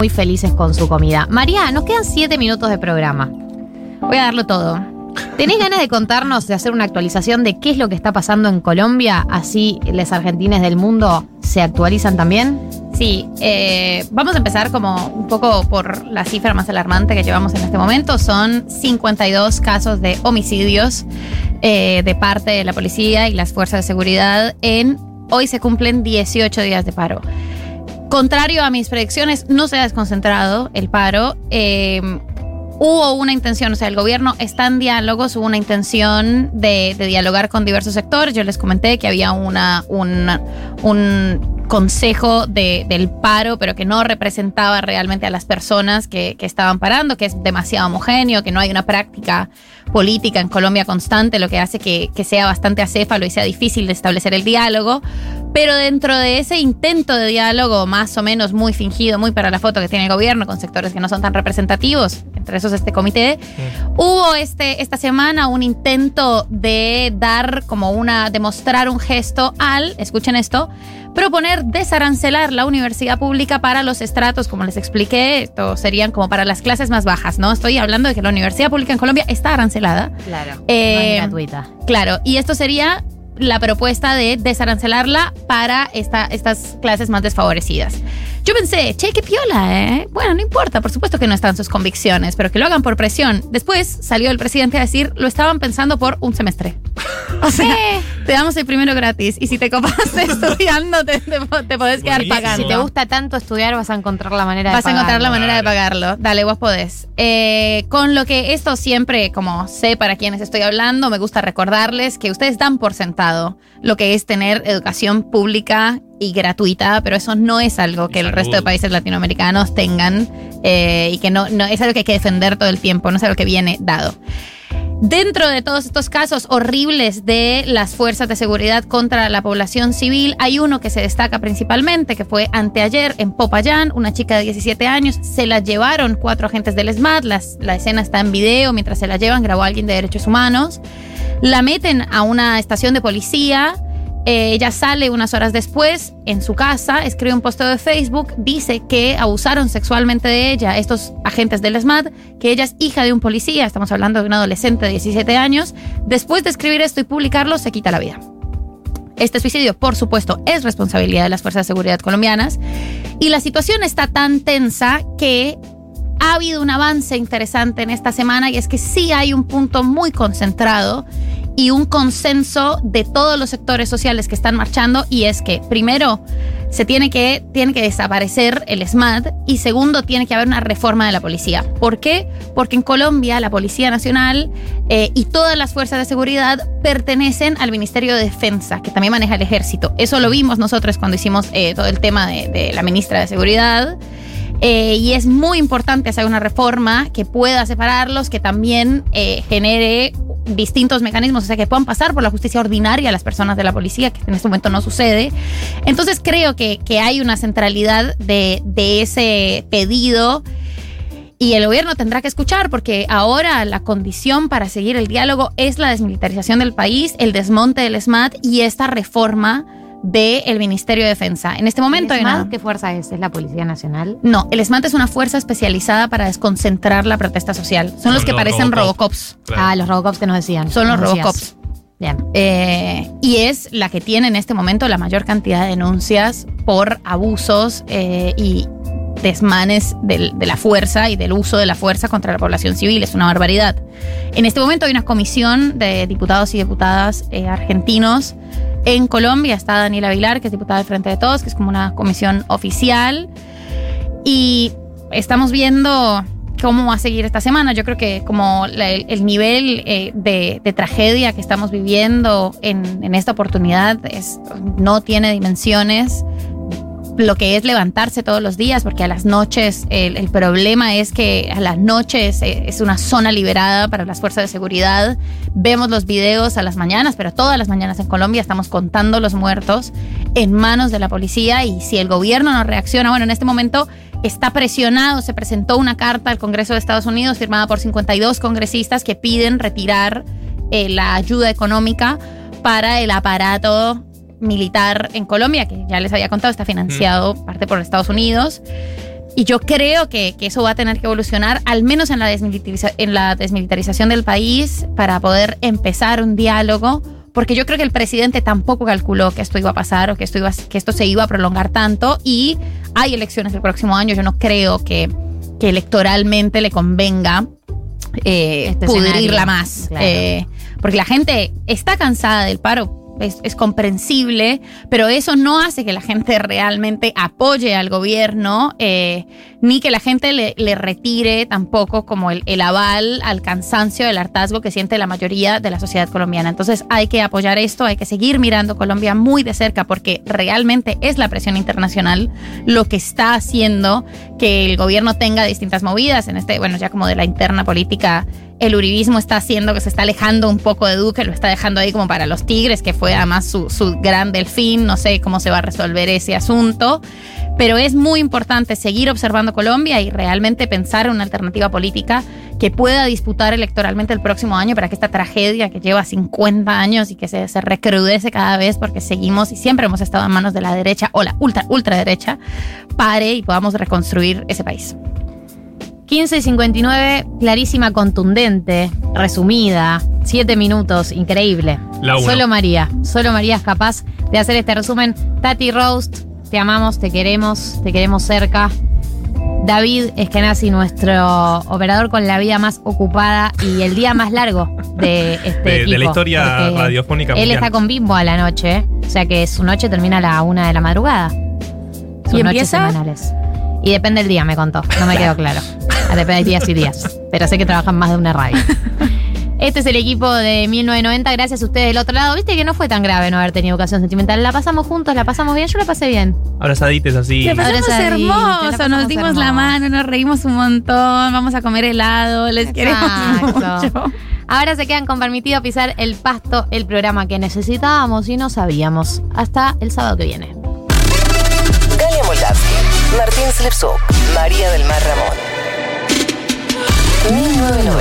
muy felices con su comida. María, nos quedan siete minutos de programa. Voy a darlo todo. ¿Tenés ganas de contarnos, de hacer una actualización de qué es lo que está pasando en Colombia? Así los argentines del mundo se actualizan también. Sí, eh, vamos a empezar como un poco por la cifra más alarmante que llevamos en este momento. Son 52 casos de homicidios eh, de parte de la policía y las fuerzas de seguridad en... Hoy se cumplen 18 días de paro. Contrario a mis predicciones, no se ha desconcentrado el paro. Eh, hubo una intención, o sea, el gobierno está en diálogos, hubo una intención de, dialogar con diversos sectores. Yo les comenté que había una, un consejo del paro, pero que no representaba realmente a las personas que, estaban parando, que es demasiado homogéneo, que no hay una práctica política en Colombia constante, lo que hace que, que sea bastante acéfalo y sea difícil de establecer el diálogo. Pero dentro de ese intento de diálogo, más o menos muy fingido, muy para la foto que tiene el gobierno, con sectores que no son tan representativos, entre esos este comité, hubo este, esta semana un intento de dar como una, demostrar un gesto al, escuchen esto, proponer desarancelar la universidad pública para los estratos, como les expliqué, esto serían como para las clases más bajas, ¿no? Estoy hablando de que la universidad pública en Colombia está arancelada. Claro. Eh, gratuita. Claro, y esto sería la propuesta de desarancelarla para esta, estas clases más desfavorecidas. Yo pensé, che, qué piola, ¿eh? Bueno, no importa, por supuesto que no están sus convicciones, pero que lo hagan por presión. Después salió el presidente a decir, lo estaban pensando por un semestre. O sea, te damos el primero gratis. Y si te copaste estudiando, te, te, podés quedar pagando. Si te gusta tanto estudiar, vas a encontrar la manera de pagarlo. Vas a encontrar la manera de pagarlo. Dale, vos podés. Eh, con lo que esto siempre, como sé para quienes estoy hablando, me gusta recordarles que ustedes dan por sentado lo que es tener educación pública y gratuita, pero eso no es algo que el resto de países latinoamericanos tengan eh, y que no, no es algo que hay que defender todo el tiempo, no es algo que viene dado. Dentro de todos estos casos horribles de las fuerzas de seguridad contra la población civil, hay uno que se destaca principalmente, que fue anteayer en Popayán, una chica de 17 años, se la llevaron cuatro agentes del SMAT, la escena está en video, mientras se la llevan grabó alguien de derechos humanos, la meten a una estación de policía, eh, ella sale unas horas después en su casa, escribe un posteo de Facebook, dice que abusaron sexualmente de ella estos agentes del SMAT, que ella es hija de un policía, estamos hablando de un adolescente de 17 años. Después de escribir esto y publicarlo, se quita la vida. Este suicidio, por supuesto, es responsabilidad de las fuerzas de seguridad colombianas y la situación está tan tensa que ha habido un avance interesante en esta semana y es que sí hay un punto muy concentrado y un consenso de todos los sectores sociales que están marchando y es que primero se tiene que, tiene que desaparecer el SMAT y segundo tiene que haber una reforma de la policía. ¿Por qué? Porque en Colombia la Policía Nacional eh, y todas las fuerzas de seguridad pertenecen al Ministerio de Defensa, que también maneja el ejército. Eso lo vimos nosotros cuando hicimos eh, todo el tema de, la ministra de Seguridad. Eh, y es muy importante hacer una reforma que pueda separarlos, que también genere distintos mecanismos, o sea, que puedan pasar por la justicia ordinaria las personas de la policía, que en este momento no sucede. Entonces creo que, hay una centralidad de, de ese pedido. Y el gobierno tendrá que escuchar porque ahora la condición para seguir el diálogo es la desmilitarización del país, el desmonte del SMAT y esta reforma del Ministerio de Defensa. En este momento ¿El SMAT, ¿Qué fuerza es? ¿Es la Policía Nacional? No, el SMAT es una fuerza especializada para desconcentrar la protesta social. Son, los que parecen Robocops. Ah, los Robocops que nos decían. Son los Robocops. Bien. Eh, y es la que tiene en este momento la mayor cantidad de denuncias por abusos eh, y desmanes de la fuerza y del uso de la fuerza contra la población civil. Es una barbaridad. En este momento hay una comisión de diputados y diputadas eh, argentinos en Colombia está Daniela Aguilar, que es diputada del Frente de Todos, que es como una comisión oficial. Y estamos viendo cómo va a seguir esta semana. Yo creo que como el, nivel eh, de, tragedia que estamos viviendo en, en esta oportunidad es, no tiene dimensiones lo que es levantarse todos los días, porque a las noches el, problema es que a las noches eh, es una zona liberada para las fuerzas de seguridad. Vemos los videos a las mañanas, pero todas las mañanas en Colombia estamos contando los muertos en manos de la policía y si el gobierno no reacciona, bueno, en este momento está presionado, se presentó una carta al Congreso de Estados Unidos firmada por 52 congresistas que piden retirar eh, la ayuda económica para el aparato militar en Colombia, que ya les había contado, está financiado parte por Estados Unidos. y yo creo que, que, eso va a tener que evolucionar, al menos en la, desmilitariza en la desmilitarización del país, para poder empezar un diálogo porque yo creo que el presidente tampoco calculó que esto iba a pasar o que esto, iba, que esto se iba a prolongar tanto. Y hay elecciones el próximo año, yo no creo que, que electoralmente le convenga eh, este pudrirla más, claro. eh, porque la gente está cansada del paro es, comprensible, pero eso no hace que la gente realmente apoye al gobierno, eh, ni que la gente le, le retire tampoco como el, el, aval al cansancio, el hartazgo que siente la mayoría de la sociedad colombiana. Entonces hay que apoyar esto, hay que seguir mirando Colombia muy de cerca, porque realmente es la presión internacional lo que está haciendo que el gobierno tenga distintas movidas en este, bueno, ya como de la interna política el uribismo está haciendo que se está alejando un poco de Duque, lo está dejando ahí como para los Tigres, que fue además su, su, gran delfín, no sé cómo se va a resolver ese asunto, pero es muy importante seguir observando Colombia y realmente pensar en una alternativa política que pueda disputar electoralmente el próximo año para que esta tragedia que lleva 50 años y que se, se recrudece cada vez porque seguimos y siempre hemos estado en manos de la derecha o la ultra, ultraderecha, pare y podamos reconstruir ese país. 15 y 59, clarísima, contundente, resumida, 7 minutos, increíble. Solo María, solo María es capaz de hacer este resumen. Tati Roast, te amamos, te queremos, te queremos cerca. David Eskenazi, nuestro operador con la vida más ocupada y el día más largo de este de, equipo. De la historia radiofónica. Él mundial. está con Bimbo a la noche, o sea que su noche termina a la una de la madrugada. Sus ¿Y noches empieza? semanales. Y depende del día, me contó. No me quedó claro. Depende de días y días. Pero sé que trabajan más de una radio. Este es el equipo de 1990. Gracias a ustedes del otro lado. Viste que no fue tan grave no haber tenido educación sentimental. La pasamos juntos, la pasamos bien. Yo la pasé bien. Abrazadites así. La pasamos hermoso, la pasamos nos dimos hermoso. la mano, nos reímos un montón, vamos a comer helado, les queremos Exacto. mucho. Ahora se quedan con permitido pisar el pasto, el programa que necesitábamos y no sabíamos. Hasta el sábado que viene. Martín Slipsuk, María del Mar Ramón.